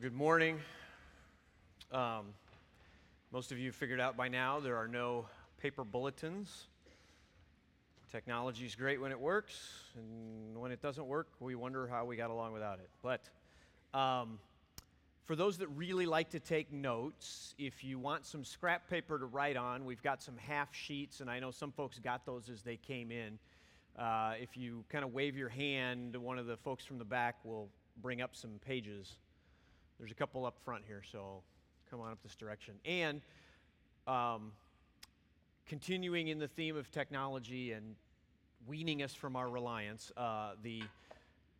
Well, good morning. Um, most of you figured out by now there are no paper bulletins. Technology is great when it works, and when it doesn't work, we wonder how we got along without it. But um, for those that really like to take notes, if you want some scrap paper to write on, we've got some half sheets, and I know some folks got those as they came in. Uh, if you kind of wave your hand, one of the folks from the back will bring up some pages. There's a couple up front here, so come on up this direction. And um, continuing in the theme of technology and weaning us from our reliance, uh, the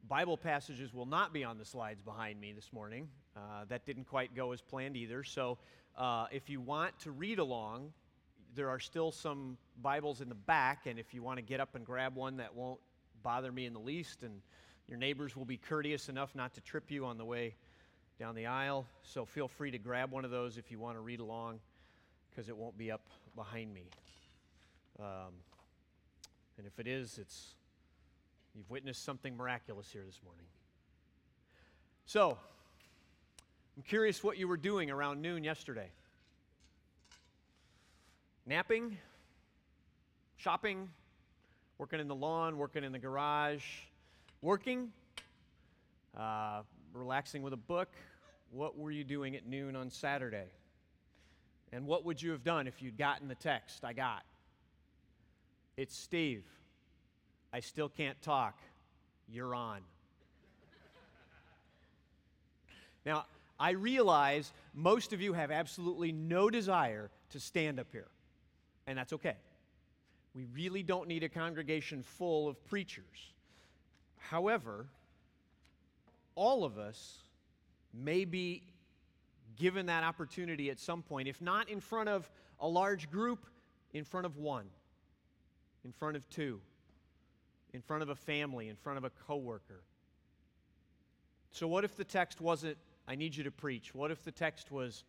Bible passages will not be on the slides behind me this morning. Uh, that didn't quite go as planned either. So uh, if you want to read along, there are still some Bibles in the back, and if you want to get up and grab one, that won't bother me in the least, and your neighbors will be courteous enough not to trip you on the way down the aisle. So feel free to grab one of those if you want to read along, because it won't be up behind me. Um, and if it is, it's You've witnessed something miraculous here this morning. So, I'm curious what you were doing around noon yesterday. Napping? Shopping? Working in the lawn? Working in the garage? Working? Uh, relaxing with a book? What were you doing at noon on Saturday? And what would you have done if you'd gotten the text I got? It's Steve. I still can't talk. You're on. now, I realize most of you have absolutely no desire to stand up here, and that's okay. We really don't need a congregation full of preachers. However, all of us may be given that opportunity at some point, if not in front of a large group, in front of one, in front of two, in front of a family, in front of a coworker. So, what if the text wasn't, I need you to preach? What if the text was,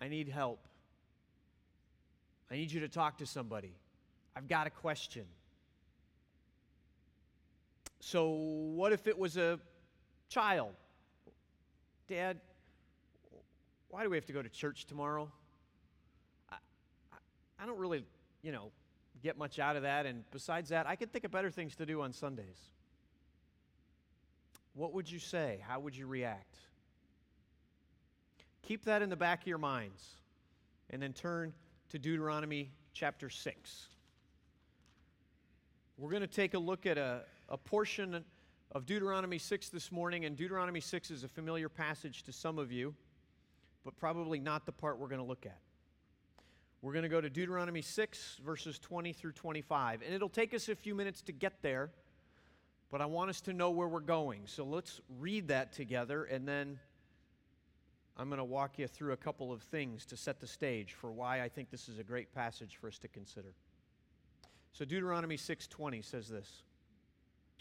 I need help? I need you to talk to somebody. I've got a question. So, what if it was a child? Dad, why do we have to go to church tomorrow? I, I, don't really, you know, get much out of that. And besides that, I could think of better things to do on Sundays. What would you say? How would you react? Keep that in the back of your minds. And then turn to Deuteronomy chapter 6. We're going to take a look at a, a portion of Deuteronomy 6 this morning. And Deuteronomy 6 is a familiar passage to some of you, but probably not the part we're going to look at. We're going to go to Deuteronomy 6, verses 20 through 25. And it'll take us a few minutes to get there, but I want us to know where we're going. So let's read that together, and then I'm going to walk you through a couple of things to set the stage for why I think this is a great passage for us to consider. So Deuteronomy 6:20 says this: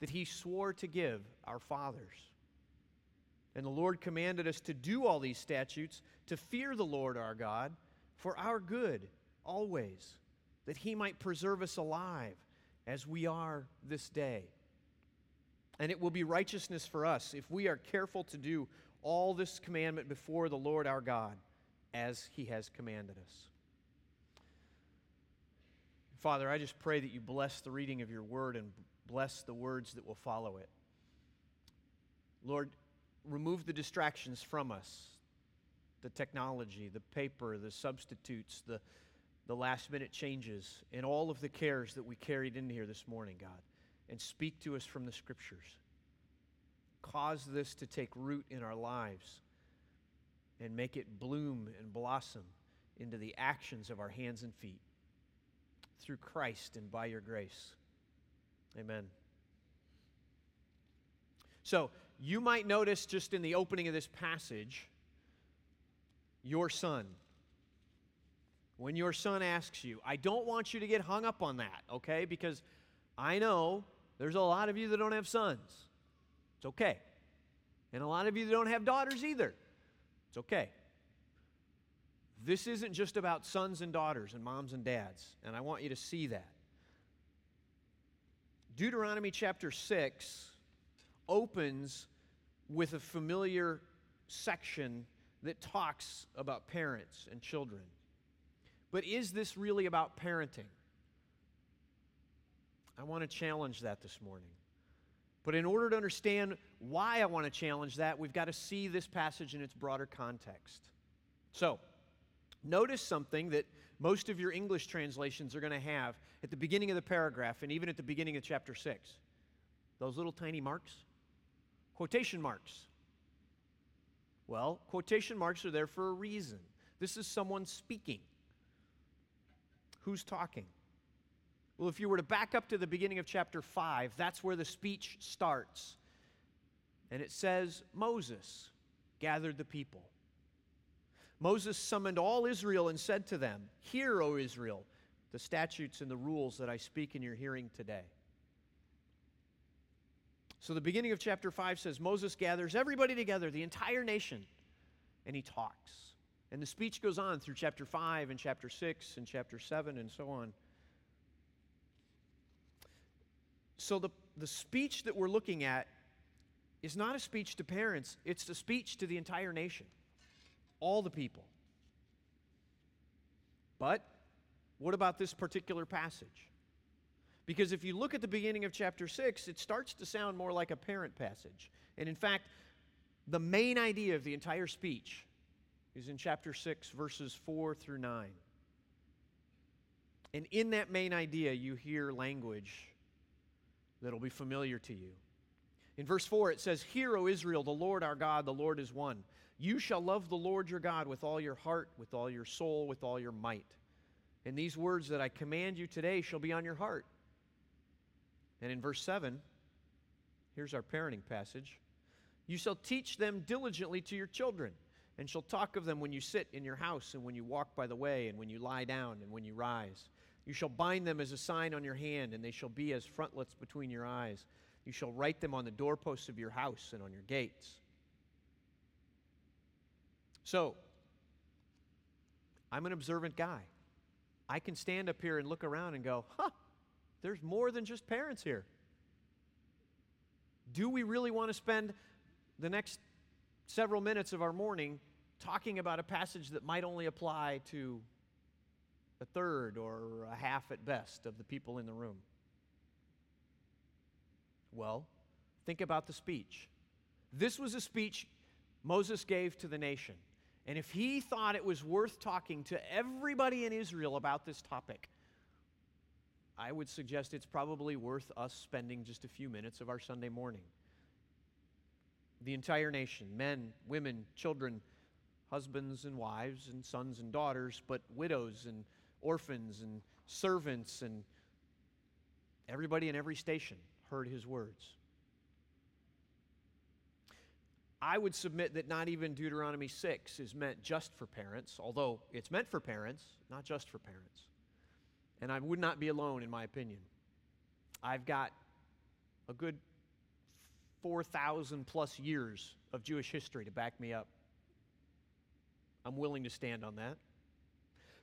that he swore to give our fathers. And the Lord commanded us to do all these statutes, to fear the Lord our God for our good always, that he might preserve us alive as we are this day. And it will be righteousness for us if we are careful to do all this commandment before the Lord our God as he has commanded us. Father, I just pray that you bless the reading of your word and bless the words that will follow it. Lord, remove the distractions from us the technology, the paper, the substitutes, the, the last minute changes, and all of the cares that we carried in here this morning, God. And speak to us from the scriptures. Cause this to take root in our lives and make it bloom and blossom into the actions of our hands and feet through Christ and by your grace. Amen. So, you might notice just in the opening of this passage your son. When your son asks you, I don't want you to get hung up on that, okay? Because I know there's a lot of you that don't have sons. It's okay. And a lot of you that don't have daughters either. It's okay. This isn't just about sons and daughters and moms and dads, and I want you to see that. Deuteronomy chapter 6 opens with a familiar section that talks about parents and children. But is this really about parenting? I want to challenge that this morning. But in order to understand why I want to challenge that, we've got to see this passage in its broader context. So, notice something that most of your English translations are going to have at the beginning of the paragraph and even at the beginning of chapter 6. Those little tiny marks, quotation marks. Well, quotation marks are there for a reason. This is someone speaking. Who's talking? Well, if you were to back up to the beginning of chapter 5, that's where the speech starts. And it says, Moses gathered the people. Moses summoned all Israel and said to them, Hear, O Israel, the statutes and the rules that I speak in your hearing today. So the beginning of chapter 5 says Moses gathers everybody together, the entire nation, and he talks. And the speech goes on through chapter 5 and chapter 6 and chapter 7 and so on. So the, the speech that we're looking at is not a speech to parents, it's a speech to the entire nation, all the people. But what about this particular passage? Because if you look at the beginning of chapter 6, it starts to sound more like a parent passage. And in fact, the main idea of the entire speech is in chapter 6, verses 4 through 9. And in that main idea, you hear language that'll be familiar to you. In verse 4, it says, Hear, O Israel, the Lord our God, the Lord is one. You shall love the Lord your God with all your heart, with all your soul, with all your might. And these words that I command you today shall be on your heart. And in verse 7, here's our parenting passage You shall teach them diligently to your children, and shall talk of them when you sit in your house, and when you walk by the way, and when you lie down, and when you rise. You shall bind them as a sign on your hand, and they shall be as frontlets between your eyes. You shall write them on the doorposts of your house and on your gates. So, I'm an observant guy. I can stand up here and look around and go, huh, there's more than just parents here. Do we really want to spend the next several minutes of our morning talking about a passage that might only apply to a third or a half at best of the people in the room? Well, think about the speech. This was a speech Moses gave to the nation. And if he thought it was worth talking to everybody in Israel about this topic, I would suggest it's probably worth us spending just a few minutes of our Sunday morning. The entire nation men, women, children, husbands and wives, and sons and daughters, but widows and orphans and servants and everybody in every station heard his words. I would submit that not even Deuteronomy 6 is meant just for parents, although it's meant for parents, not just for parents. And I would not be alone, in my opinion. I've got a good 4,000 plus years of Jewish history to back me up. I'm willing to stand on that.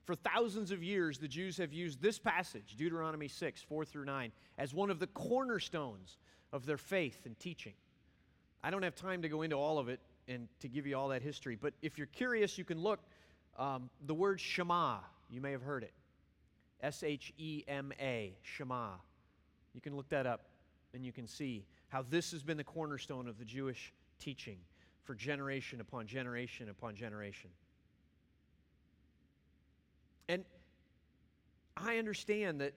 For thousands of years, the Jews have used this passage, Deuteronomy 6, 4 through 9, as one of the cornerstones of their faith and teaching. I don't have time to go into all of it and to give you all that history, but if you're curious, you can look. Um, the word Shema, you may have heard it. S H E M A, Shema. You can look that up and you can see how this has been the cornerstone of the Jewish teaching for generation upon generation upon generation. And I understand that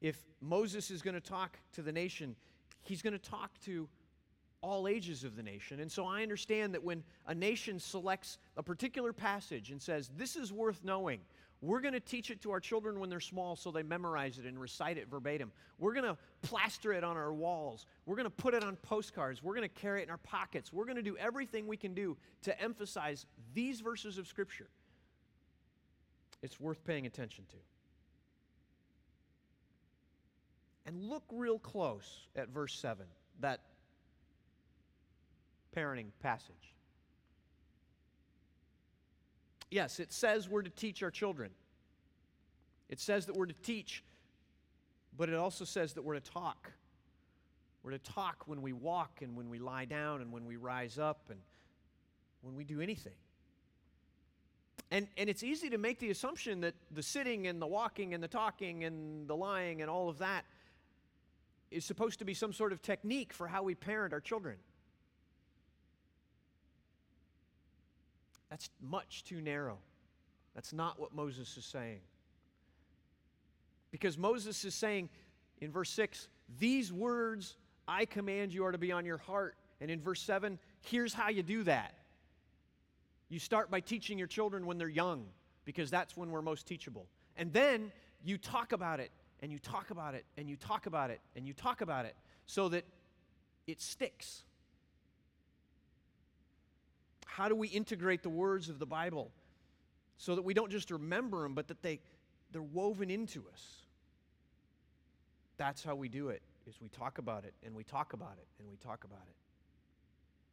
if Moses is going to talk to the nation, he's going to talk to all ages of the nation. And so I understand that when a nation selects a particular passage and says, This is worth knowing, We're going to teach it to our children when they're small so they memorize it and recite it verbatim. We're going to plaster it on our walls. We're going to put it on postcards. We're going to carry it in our pockets. We're going to do everything we can do to emphasize these verses of Scripture. It's worth paying attention to. And look real close at verse 7, that parenting passage. Yes, it says we're to teach our children. It says that we're to teach, but it also says that we're to talk. We're to talk when we walk and when we lie down and when we rise up and when we do anything. And, and it's easy to make the assumption that the sitting and the walking and the talking and the lying and all of that is supposed to be some sort of technique for how we parent our children. That's much too narrow. That's not what Moses is saying. Because Moses is saying in verse 6, These words I command you are to be on your heart. And in verse 7, here's how you do that. You start by teaching your children when they're young, because that's when we're most teachable. And then you talk about it, and you talk about it, and you talk about it, and you talk about it, so that it sticks. How do we integrate the words of the Bible so that we don't just remember them, but that they, they're woven into us? That's how we do it, is we talk about it, and we talk about it, and we talk about it.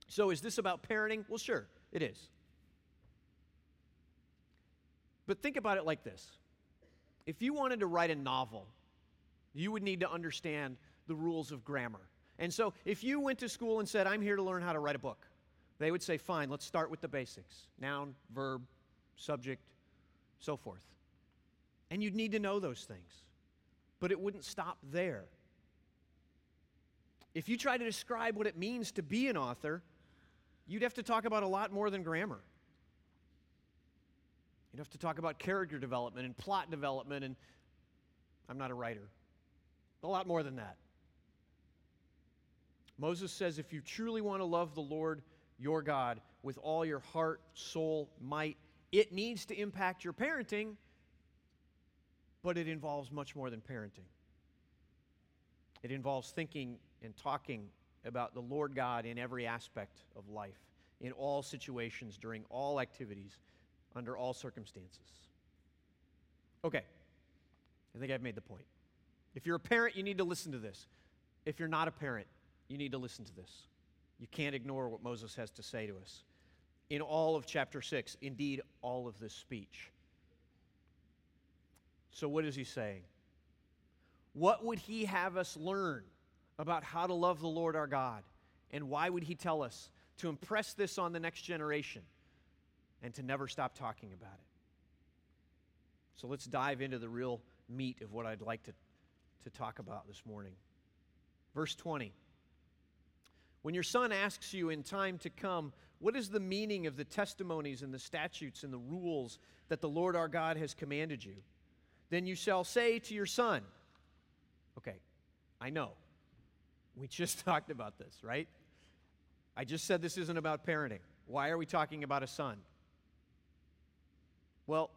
So is this about parenting? Well, sure, it is. But think about it like this. If you wanted to write a novel, you would need to understand the rules of grammar. And so if you went to school and said, I'm here to learn how to write a book, they would say, fine, let's start with the basics noun, verb, subject, so forth. And you'd need to know those things. But it wouldn't stop there. If you try to describe what it means to be an author, you'd have to talk about a lot more than grammar. You'd have to talk about character development and plot development, and I'm not a writer. A lot more than that. Moses says if you truly want to love the Lord your God with all your heart, soul, might. It needs to impact your parenting, but it involves much more than parenting. It involves thinking and talking about the Lord God in every aspect of life, in all situations, during all activities, under all circumstances. Okay, I think I've made the point. If you're a parent, you need to listen to this. If you're not a parent, you need to listen to this. You can't ignore what Moses has to say to us. In all of chapter 6, indeed, all of this speech. So, what is he saying? What would he have us learn about how to love the Lord our God? And why would he tell us to impress this on the next generation and to never stop talking about it? So, let's dive into the real meat of what I'd like to, to talk about this morning. Verse 20. When your son asks you in time to come, What is the meaning of the testimonies and the statutes and the rules that the Lord our God has commanded you? Then you shall say to your son, Okay, I know. We just talked about this, right? I just said this isn't about parenting. Why are we talking about a son? Well,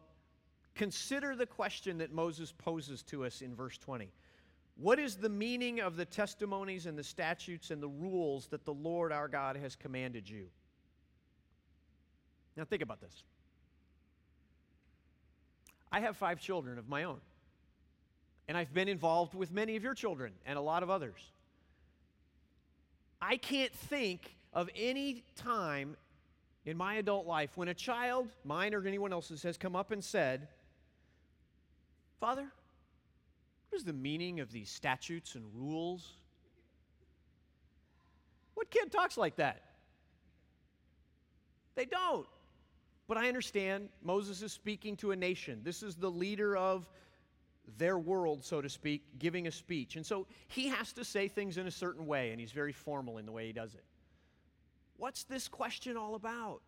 consider the question that Moses poses to us in verse 20. What is the meaning of the testimonies and the statutes and the rules that the Lord our God has commanded you? Now, think about this. I have five children of my own, and I've been involved with many of your children and a lot of others. I can't think of any time in my adult life when a child, mine or anyone else's, has come up and said, Father, what is the meaning of these statutes and rules? What kid talks like that? They don't. But I understand Moses is speaking to a nation. This is the leader of their world, so to speak, giving a speech. And so he has to say things in a certain way, and he's very formal in the way he does it. What's this question all about?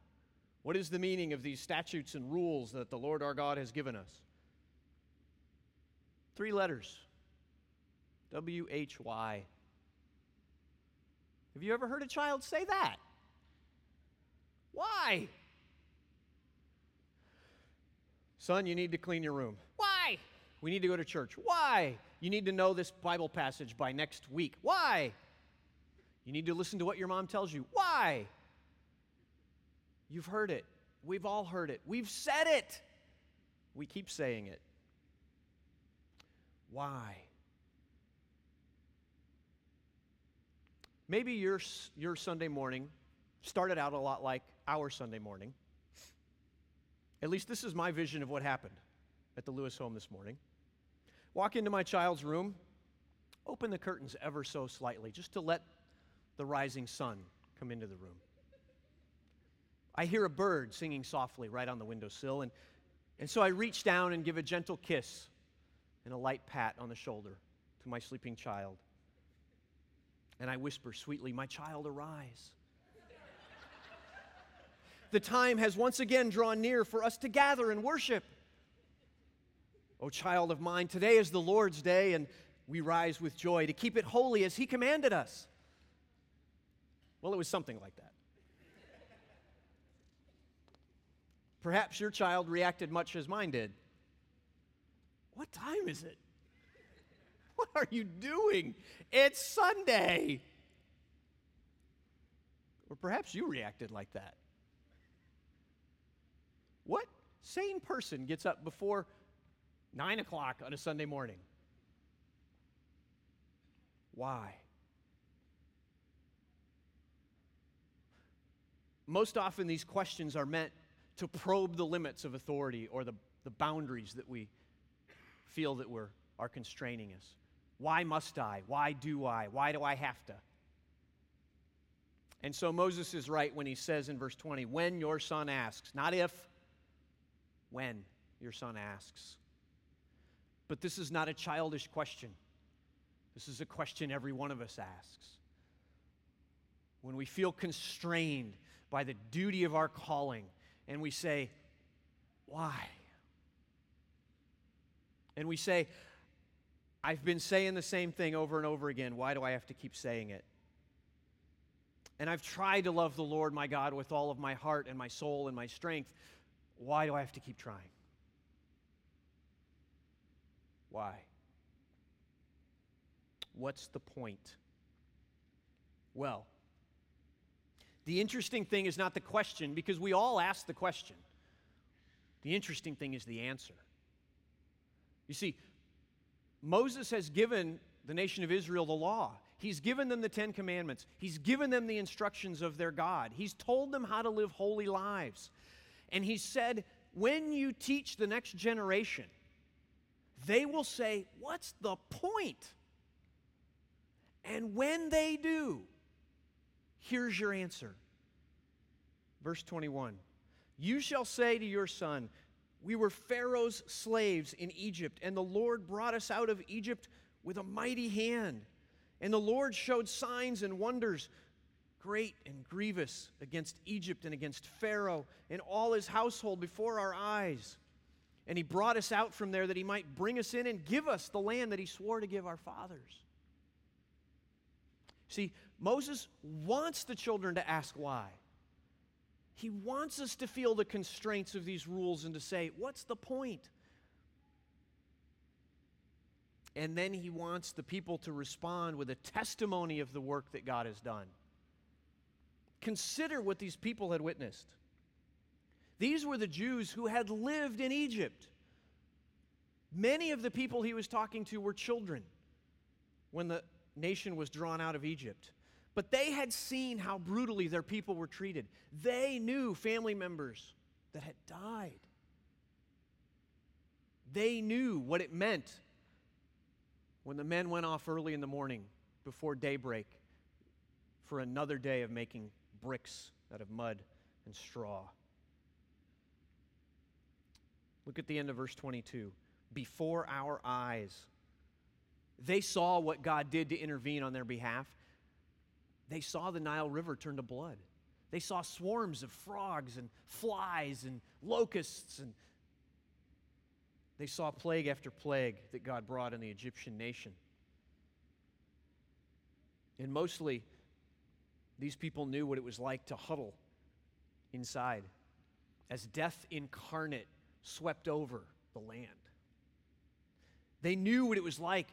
What is the meaning of these statutes and rules that the Lord our God has given us? Three letters W H Y. Have you ever heard a child say that? Why? Son, you need to clean your room. Why? We need to go to church. Why? You need to know this Bible passage by next week. Why? You need to listen to what your mom tells you. Why? You've heard it. We've all heard it. We've said it. We keep saying it. Why? Maybe your, your Sunday morning started out a lot like our Sunday morning. At least this is my vision of what happened at the Lewis home this morning. Walk into my child's room, open the curtains ever so slightly, just to let the rising sun come into the room. I hear a bird singing softly right on the windowsill, and, and so I reach down and give a gentle kiss and a light pat on the shoulder to my sleeping child. And I whisper sweetly, My child, arise. the time has once again drawn near for us to gather and worship. O child of mine, today is the Lord's day, and we rise with joy to keep it holy as He commanded us. Well, it was something like that. Perhaps your child reacted much as mine did. What time is it? What are you doing? It's Sunday. Or perhaps you reacted like that. What sane person gets up before 9 o'clock on a Sunday morning? Why? Most often, these questions are meant to probe the limits of authority or the, the boundaries that we feel that we're, are constraining us. Why must I? Why do I? Why do I have to? And so Moses is right when he says in verse 20, when your son asks, not if, when your son asks. But this is not a childish question. This is a question every one of us asks. When we feel constrained by the duty of our calling and we say, Why? And we say, I've been saying the same thing over and over again. Why do I have to keep saying it? And I've tried to love the Lord my God with all of my heart and my soul and my strength. Why do I have to keep trying? Why? What's the point? Well, the interesting thing is not the question, because we all ask the question. The interesting thing is the answer. You see, Moses has given the nation of Israel the law. He's given them the Ten Commandments. He's given them the instructions of their God. He's told them how to live holy lives. And he said, when you teach the next generation, they will say, What's the point? And when they do, here's your answer. Verse 21 You shall say to your son, we were Pharaoh's slaves in Egypt, and the Lord brought us out of Egypt with a mighty hand. And the Lord showed signs and wonders, great and grievous, against Egypt and against Pharaoh and all his household before our eyes. And he brought us out from there that he might bring us in and give us the land that he swore to give our fathers. See, Moses wants the children to ask why. He wants us to feel the constraints of these rules and to say, what's the point? And then he wants the people to respond with a testimony of the work that God has done. Consider what these people had witnessed. These were the Jews who had lived in Egypt. Many of the people he was talking to were children when the nation was drawn out of Egypt. But they had seen how brutally their people were treated. They knew family members that had died. They knew what it meant when the men went off early in the morning before daybreak for another day of making bricks out of mud and straw. Look at the end of verse 22. Before our eyes, they saw what God did to intervene on their behalf. They saw the Nile River turn to blood. They saw swarms of frogs and flies and locusts and they saw plague after plague that God brought in the Egyptian nation. And mostly, these people knew what it was like to huddle inside as death incarnate swept over the land. They knew what it was like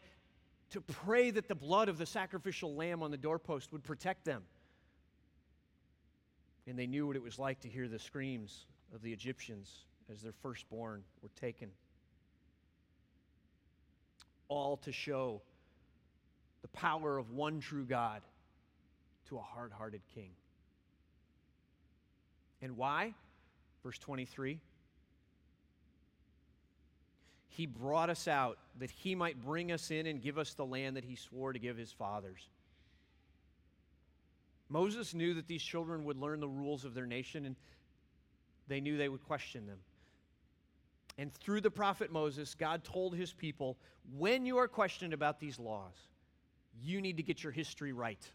to pray that the blood of the sacrificial lamb on the doorpost would protect them. And they knew what it was like to hear the screams of the Egyptians as their firstborn were taken. All to show the power of one true God to a hard hearted king. And why? Verse 23 He brought us out that he might bring us in and give us the land that he swore to give his fathers. Moses knew that these children would learn the rules of their nation and they knew they would question them. And through the prophet Moses, God told his people when you are questioned about these laws, you need to get your history right.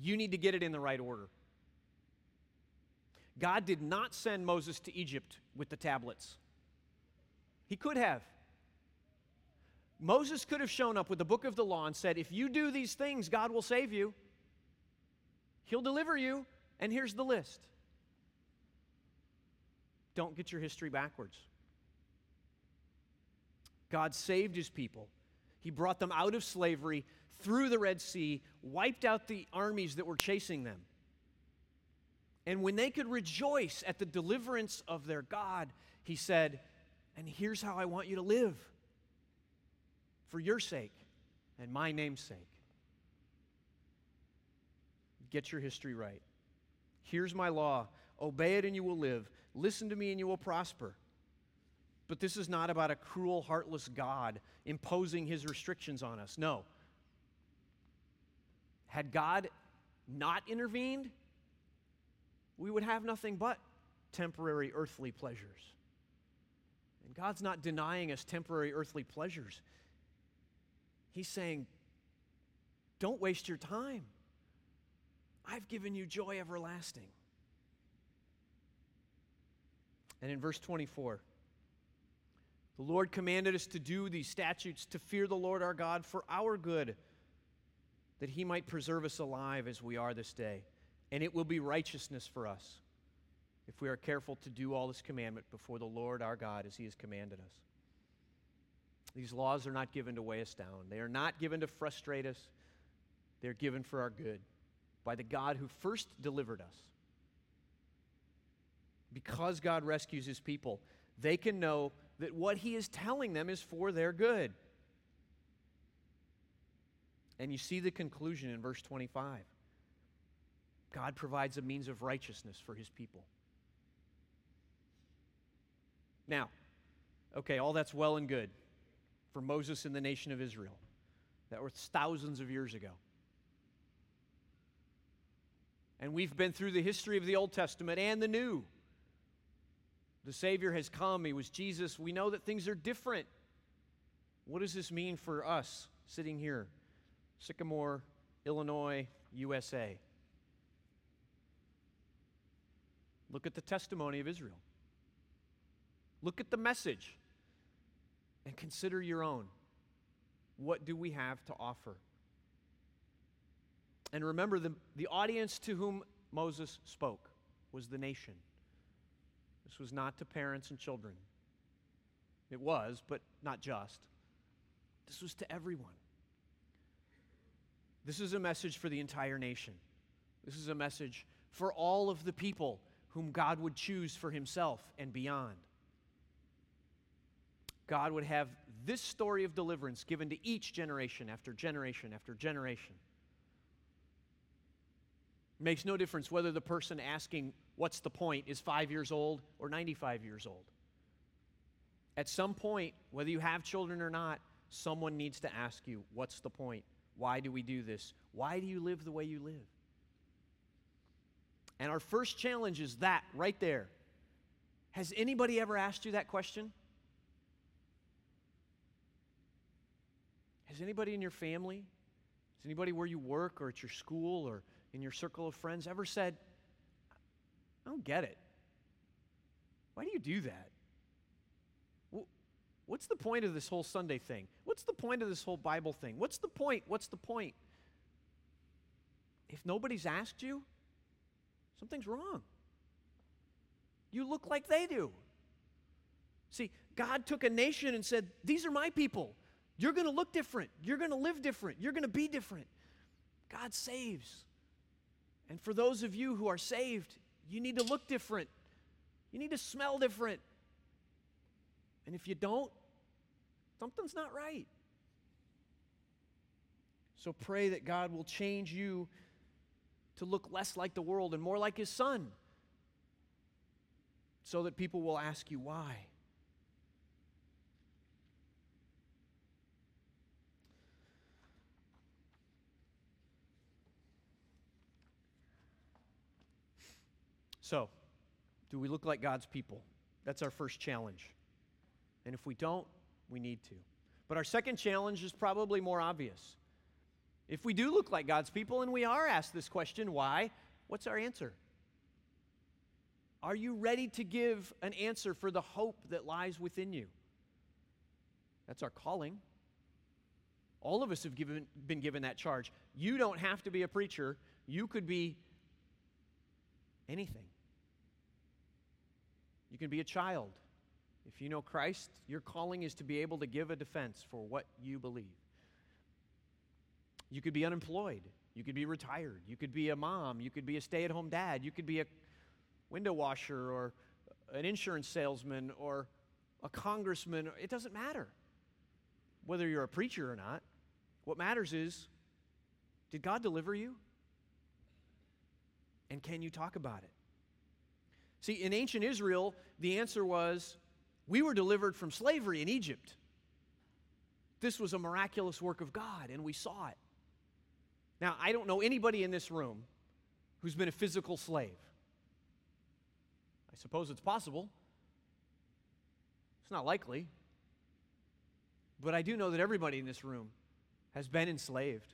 You need to get it in the right order. God did not send Moses to Egypt with the tablets. He could have. Moses could have shown up with the book of the law and said, If you do these things, God will save you. He'll deliver you, and here's the list. Don't get your history backwards. God saved his people. He brought them out of slavery through the Red Sea, wiped out the armies that were chasing them. And when they could rejoice at the deliverance of their God, he said, And here's how I want you to live for your sake and my name's sake. Get your history right. Here's my law obey it and you will live. Listen to me and you will prosper. But this is not about a cruel, heartless God imposing his restrictions on us. No. Had God not intervened, we would have nothing but temporary earthly pleasures. And God's not denying us temporary earthly pleasures. He's saying, don't waste your time. I've given you joy everlasting. And in verse 24, the Lord commanded us to do these statutes to fear the Lord our God for our good, that he might preserve us alive as we are this day. And it will be righteousness for us if we are careful to do all this commandment before the Lord our God as he has commanded us. These laws are not given to weigh us down, they are not given to frustrate us, they're given for our good by the God who first delivered us. Because God rescues his people, they can know that what he is telling them is for their good. And you see the conclusion in verse 25. God provides a means of righteousness for his people. Now, okay, all that's well and good for Moses and the nation of Israel. That was thousands of years ago. And we've been through the history of the Old Testament and the New. The Savior has come, He was Jesus. We know that things are different. What does this mean for us sitting here, Sycamore, Illinois, USA? Look at the testimony of Israel. Look at the message and consider your own. What do we have to offer? And remember, the, the audience to whom Moses spoke was the nation. This was not to parents and children. It was, but not just. This was to everyone. This is a message for the entire nation. This is a message for all of the people whom God would choose for himself and beyond. God would have this story of deliverance given to each generation after generation after generation. Makes no difference whether the person asking, What's the point, is five years old or 95 years old. At some point, whether you have children or not, someone needs to ask you, What's the point? Why do we do this? Why do you live the way you live? And our first challenge is that right there. Has anybody ever asked you that question? Has anybody in your family, has anybody where you work or at your school or in your circle of friends ever said, I don't get it? Why do you do that? What's the point of this whole Sunday thing? What's the point of this whole Bible thing? What's the point? What's the point? If nobody's asked you, something's wrong. You look like they do. See, God took a nation and said, These are my people. You're going to look different. You're going to live different. You're going to be different. God saves. And for those of you who are saved, you need to look different. You need to smell different. And if you don't, something's not right. So pray that God will change you to look less like the world and more like His Son so that people will ask you why. So, do we look like God's people? That's our first challenge. And if we don't, we need to. But our second challenge is probably more obvious. If we do look like God's people and we are asked this question, why? What's our answer? Are you ready to give an answer for the hope that lies within you? That's our calling. All of us have given, been given that charge. You don't have to be a preacher, you could be anything. You can be a child. If you know Christ, your calling is to be able to give a defense for what you believe. You could be unemployed. You could be retired. You could be a mom. You could be a stay at home dad. You could be a window washer or an insurance salesman or a congressman. It doesn't matter whether you're a preacher or not. What matters is did God deliver you? And can you talk about it? See, in ancient Israel, the answer was we were delivered from slavery in Egypt. This was a miraculous work of God, and we saw it. Now, I don't know anybody in this room who's been a physical slave. I suppose it's possible. It's not likely. But I do know that everybody in this room has been enslaved.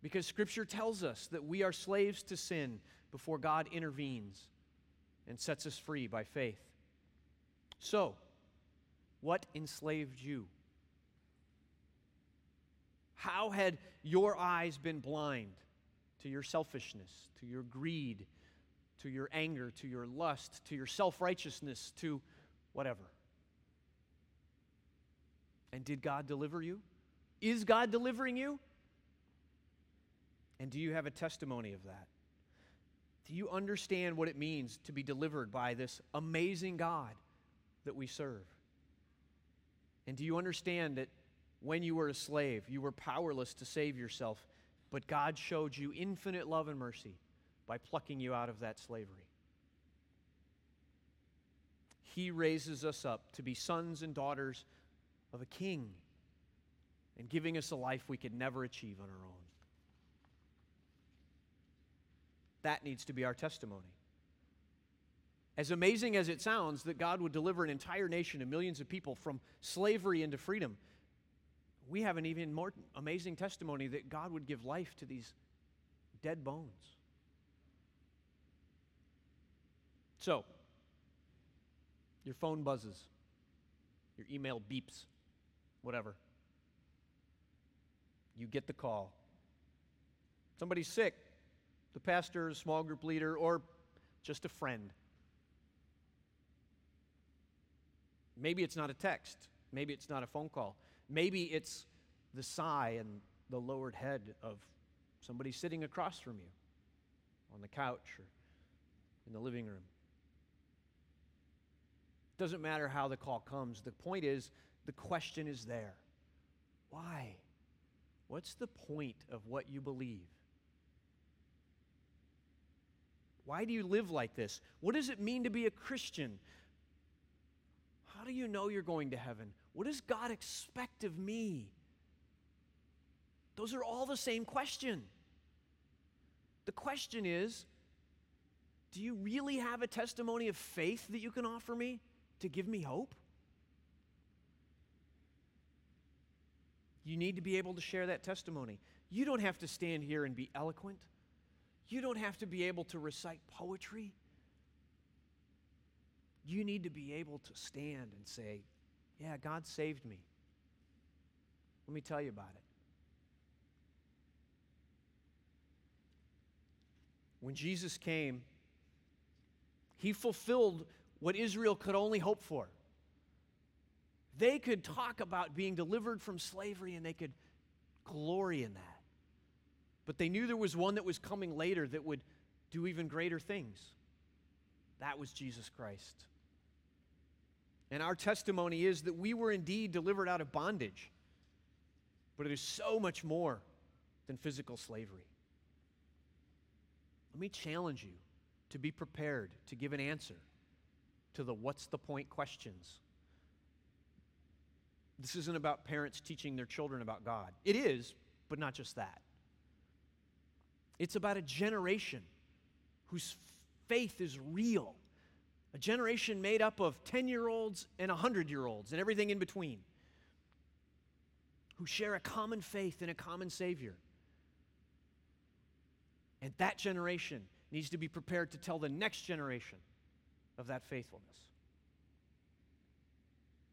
Because Scripture tells us that we are slaves to sin before God intervenes and sets us free by faith. So, what enslaved you? How had your eyes been blind to your selfishness, to your greed, to your anger, to your lust, to your self righteousness, to whatever? And did God deliver you? Is God delivering you? And do you have a testimony of that? Do you understand what it means to be delivered by this amazing God that we serve? And do you understand that when you were a slave, you were powerless to save yourself, but God showed you infinite love and mercy by plucking you out of that slavery? He raises us up to be sons and daughters of a king and giving us a life we could never achieve on our own. That needs to be our testimony. As amazing as it sounds that God would deliver an entire nation and millions of people from slavery into freedom, we have an even more amazing testimony that God would give life to these dead bones. So, your phone buzzes, your email beeps, whatever. You get the call. Somebody's sick the pastor, small group leader, or just a friend. Maybe it's not a text. Maybe it's not a phone call. Maybe it's the sigh and the lowered head of somebody sitting across from you on the couch or in the living room. Doesn't matter how the call comes. The point is, the question is there. Why? What's the point of what you believe? Why do you live like this? What does it mean to be a Christian? How do you know you're going to heaven? What does God expect of me? Those are all the same question. The question is do you really have a testimony of faith that you can offer me to give me hope? You need to be able to share that testimony. You don't have to stand here and be eloquent. You don't have to be able to recite poetry. You need to be able to stand and say, Yeah, God saved me. Let me tell you about it. When Jesus came, he fulfilled what Israel could only hope for. they could talk about being delivered from slavery and they could glory in that. But they knew there was one that was coming later that would do even greater things. That was Jesus Christ. And our testimony is that we were indeed delivered out of bondage, but it is so much more than physical slavery. Let me challenge you to be prepared to give an answer to the what's the point questions. This isn't about parents teaching their children about God. It is, but not just that. It's about a generation whose faith is real, a generation made up of 10 year olds and 100 year olds and everything in between, who share a common faith in a common Savior. And that generation needs to be prepared to tell the next generation of that faithfulness.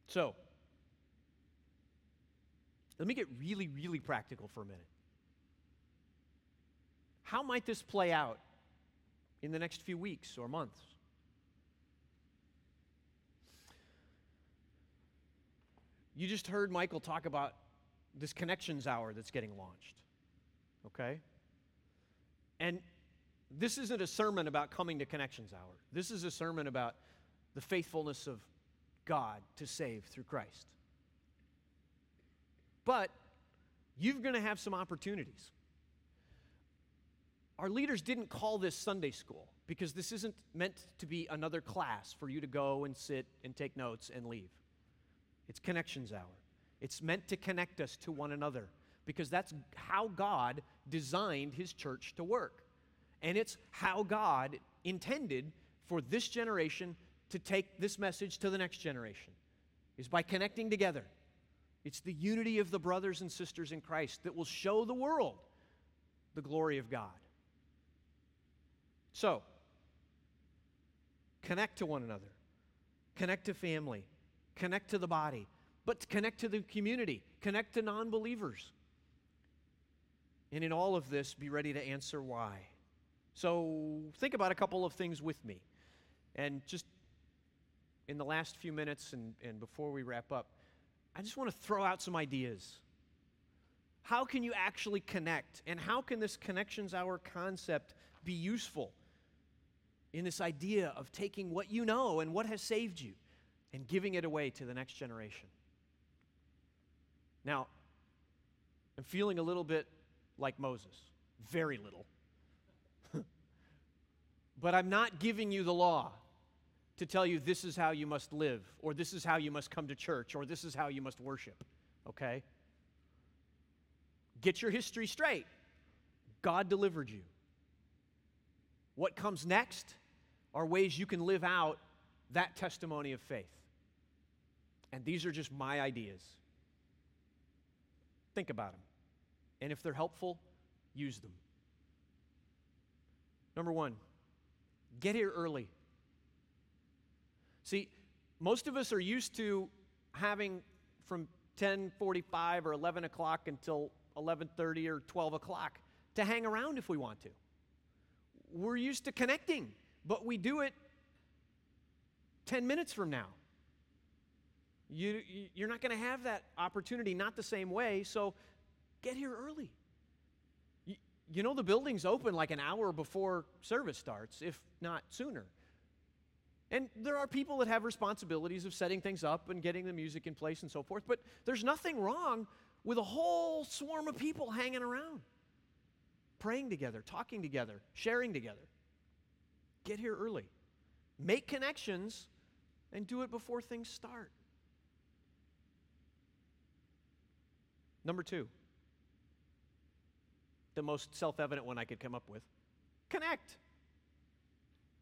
So, let me get really, really practical for a minute. How might this play out in the next few weeks or months? You just heard Michael talk about this connections hour that's getting launched. Okay? And this isn't a sermon about coming to Connections Hour. This is a sermon about the faithfulness of God to save through Christ. But you're going to have some opportunities. Our leaders didn't call this Sunday school because this isn't meant to be another class for you to go and sit and take notes and leave. It's Connections Hour. It's meant to connect us to one another because that's how God designed His church to work. And it's how God intended for this generation to take this message to the next generation is by connecting together. It's the unity of the brothers and sisters in Christ that will show the world the glory of God. So, connect to one another, connect to family, connect to the body, but connect to the community, connect to non believers. And in all of this, be ready to answer why. So think about a couple of things with me. And just in the last few minutes and, and before we wrap up, I just want to throw out some ideas. How can you actually connect? And how can this Connections Hour concept be useful in this idea of taking what you know and what has saved you and giving it away to the next generation? Now, I'm feeling a little bit like Moses, very little. But I'm not giving you the law to tell you this is how you must live, or this is how you must come to church, or this is how you must worship. Okay? Get your history straight. God delivered you. What comes next are ways you can live out that testimony of faith. And these are just my ideas. Think about them. And if they're helpful, use them. Number one, Get here early. See, most of us are used to having from 10:45 or 11 o'clock until 11:30 or 12 o'clock to hang around if we want to. We're used to connecting, but we do it 10 minutes from now. You, you're not going to have that opportunity, not the same way, so get here early. You know, the building's open like an hour before service starts, if not sooner. And there are people that have responsibilities of setting things up and getting the music in place and so forth, but there's nothing wrong with a whole swarm of people hanging around, praying together, talking together, sharing together. Get here early. Make connections and do it before things start. Number two, the most self evident one I could come up with. Connect.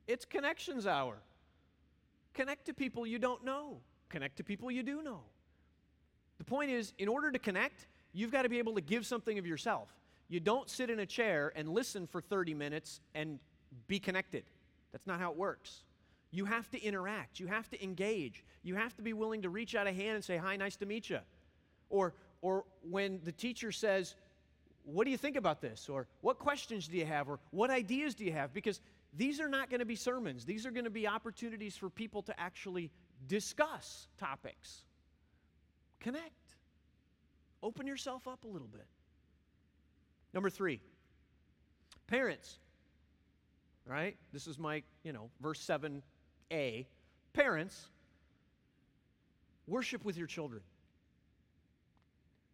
It's connections hour. Connect to people you don't know, connect to people you do know. The point is, in order to connect, you've got to be able to give something of yourself. You don't sit in a chair and listen for 30 minutes and be connected. That's not how it works. You have to interact, you have to engage, you have to be willing to reach out a hand and say, Hi, nice to meet you. Or, or when the teacher says, what do you think about this? Or what questions do you have? Or what ideas do you have? Because these are not going to be sermons, these are going to be opportunities for people to actually discuss topics. Connect. Open yourself up a little bit. Number three, parents. Right? This is my, you know, verse 7a. Parents, worship with your children.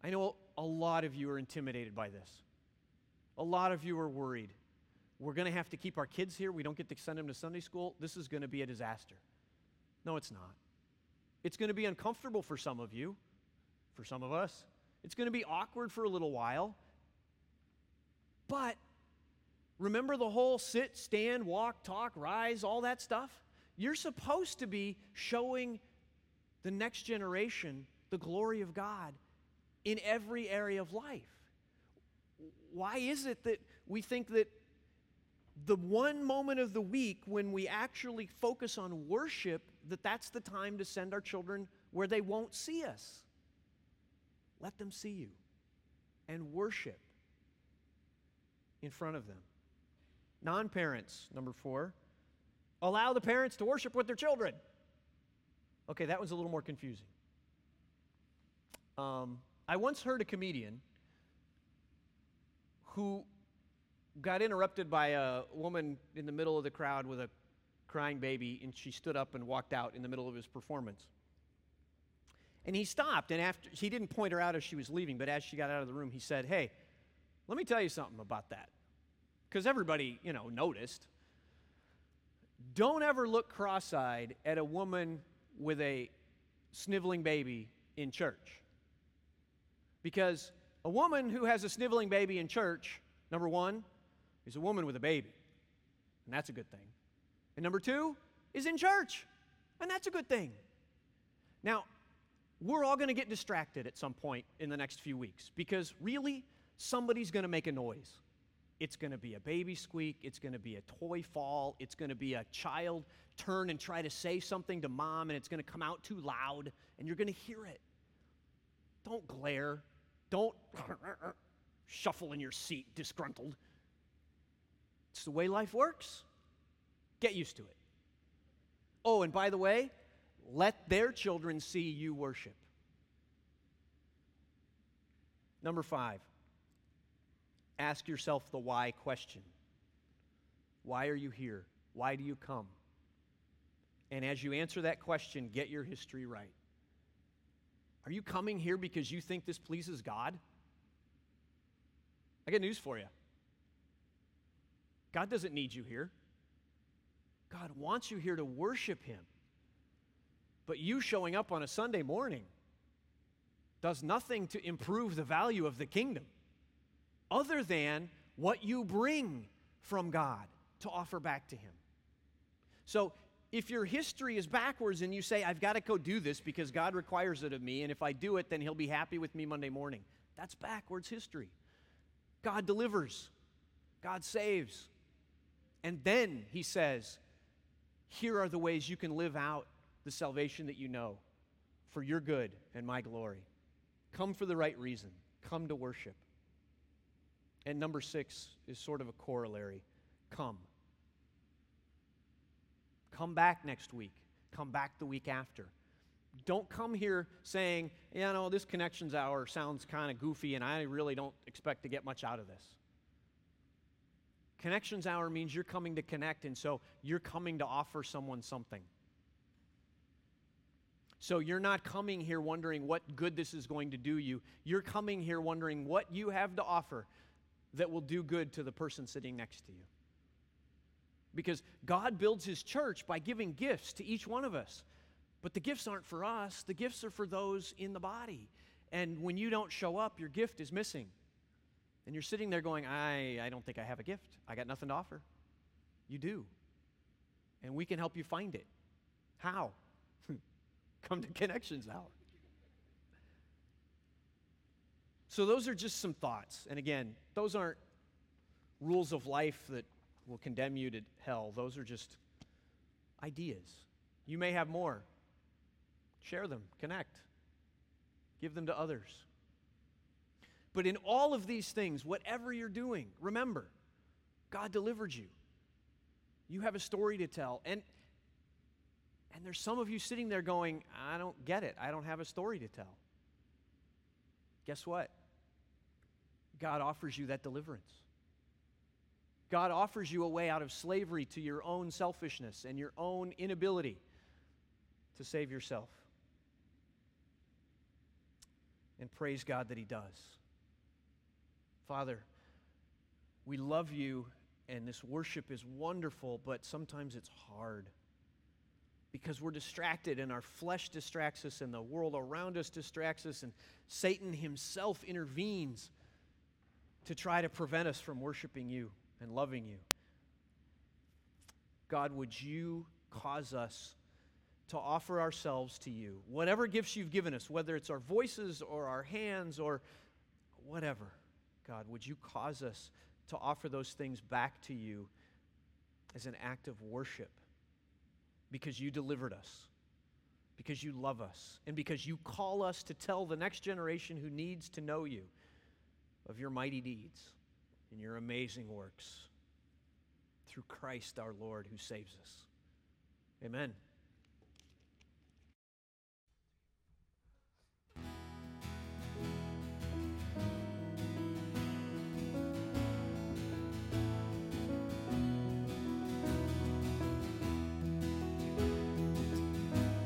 I know a lot of you are intimidated by this. A lot of you are worried. We're going to have to keep our kids here. We don't get to send them to Sunday school. This is going to be a disaster. No, it's not. It's going to be uncomfortable for some of you, for some of us. It's going to be awkward for a little while. But remember the whole sit, stand, walk, talk, rise, all that stuff? You're supposed to be showing the next generation the glory of God in every area of life. Why is it that we think that the one moment of the week when we actually focus on worship that that's the time to send our children where they won't see us let them see you and worship in front of them non-parents number 4 allow the parents to worship with their children okay that one's a little more confusing um, i once heard a comedian who got interrupted by a woman in the middle of the crowd with a crying baby, and she stood up and walked out in the middle of his performance. And he stopped, and after he didn't point her out as she was leaving, but as she got out of the room, he said, Hey, let me tell you something about that. Because everybody, you know, noticed. Don't ever look cross eyed at a woman with a sniveling baby in church. Because a woman who has a sniveling baby in church, number one, is a woman with a baby. And that's a good thing. And number two is in church. And that's a good thing. Now, we're all going to get distracted at some point in the next few weeks because really, somebody's going to make a noise. It's going to be a baby squeak. It's going to be a toy fall. It's going to be a child turn and try to say something to mom, and it's going to come out too loud, and you're going to hear it. Don't glare. Don't shuffle in your seat, disgruntled. It's the way life works. Get used to it. Oh, and by the way, let their children see you worship. Number five, ask yourself the why question. Why are you here? Why do you come? And as you answer that question, get your history right. Are you coming here because you think this pleases God? I got news for you. God doesn't need you here. God wants you here to worship Him. But you showing up on a Sunday morning does nothing to improve the value of the kingdom other than what you bring from God to offer back to Him. So, if your history is backwards and you say, I've got to go do this because God requires it of me, and if I do it, then He'll be happy with me Monday morning, that's backwards history. God delivers, God saves. And then He says, here are the ways you can live out the salvation that you know for your good and my glory. Come for the right reason, come to worship. And number six is sort of a corollary come. Come back next week, come back the week after. Don't come here saying, you know, this connections hour sounds kind of goofy and I really don't expect to get much out of this. Connections hour means you're coming to connect, and so you're coming to offer someone something. So you're not coming here wondering what good this is going to do you. You're coming here wondering what you have to offer that will do good to the person sitting next to you. Because God builds his church by giving gifts to each one of us. But the gifts aren't for us, the gifts are for those in the body. And when you don't show up, your gift is missing. And you're sitting there going, I, I don't think I have a gift. I got nothing to offer. You do. And we can help you find it. How? Come to Connections Hour. So, those are just some thoughts. And again, those aren't rules of life that will condemn you to hell. Those are just ideas. You may have more. Share them, connect, give them to others. But in all of these things, whatever you're doing, remember, God delivered you. You have a story to tell. And and there's some of you sitting there going, I don't get it. I don't have a story to tell. guess what? God offers you that deliverance. God offers you a way out of slavery to your own selfishness and your own inability to save yourself. And praise God that He does. Father, we love you, and this worship is wonderful, but sometimes it's hard because we're distracted, and our flesh distracts us, and the world around us distracts us, and Satan himself intervenes to try to prevent us from worshiping you and loving you. God, would you cause us to offer ourselves to you? Whatever gifts you've given us, whether it's our voices or our hands or whatever, God, would you cause us to offer those things back to you as an act of worship because you delivered us, because you love us, and because you call us to tell the next generation who needs to know you of your mighty deeds and your amazing works through Christ our Lord who saves us. Amen.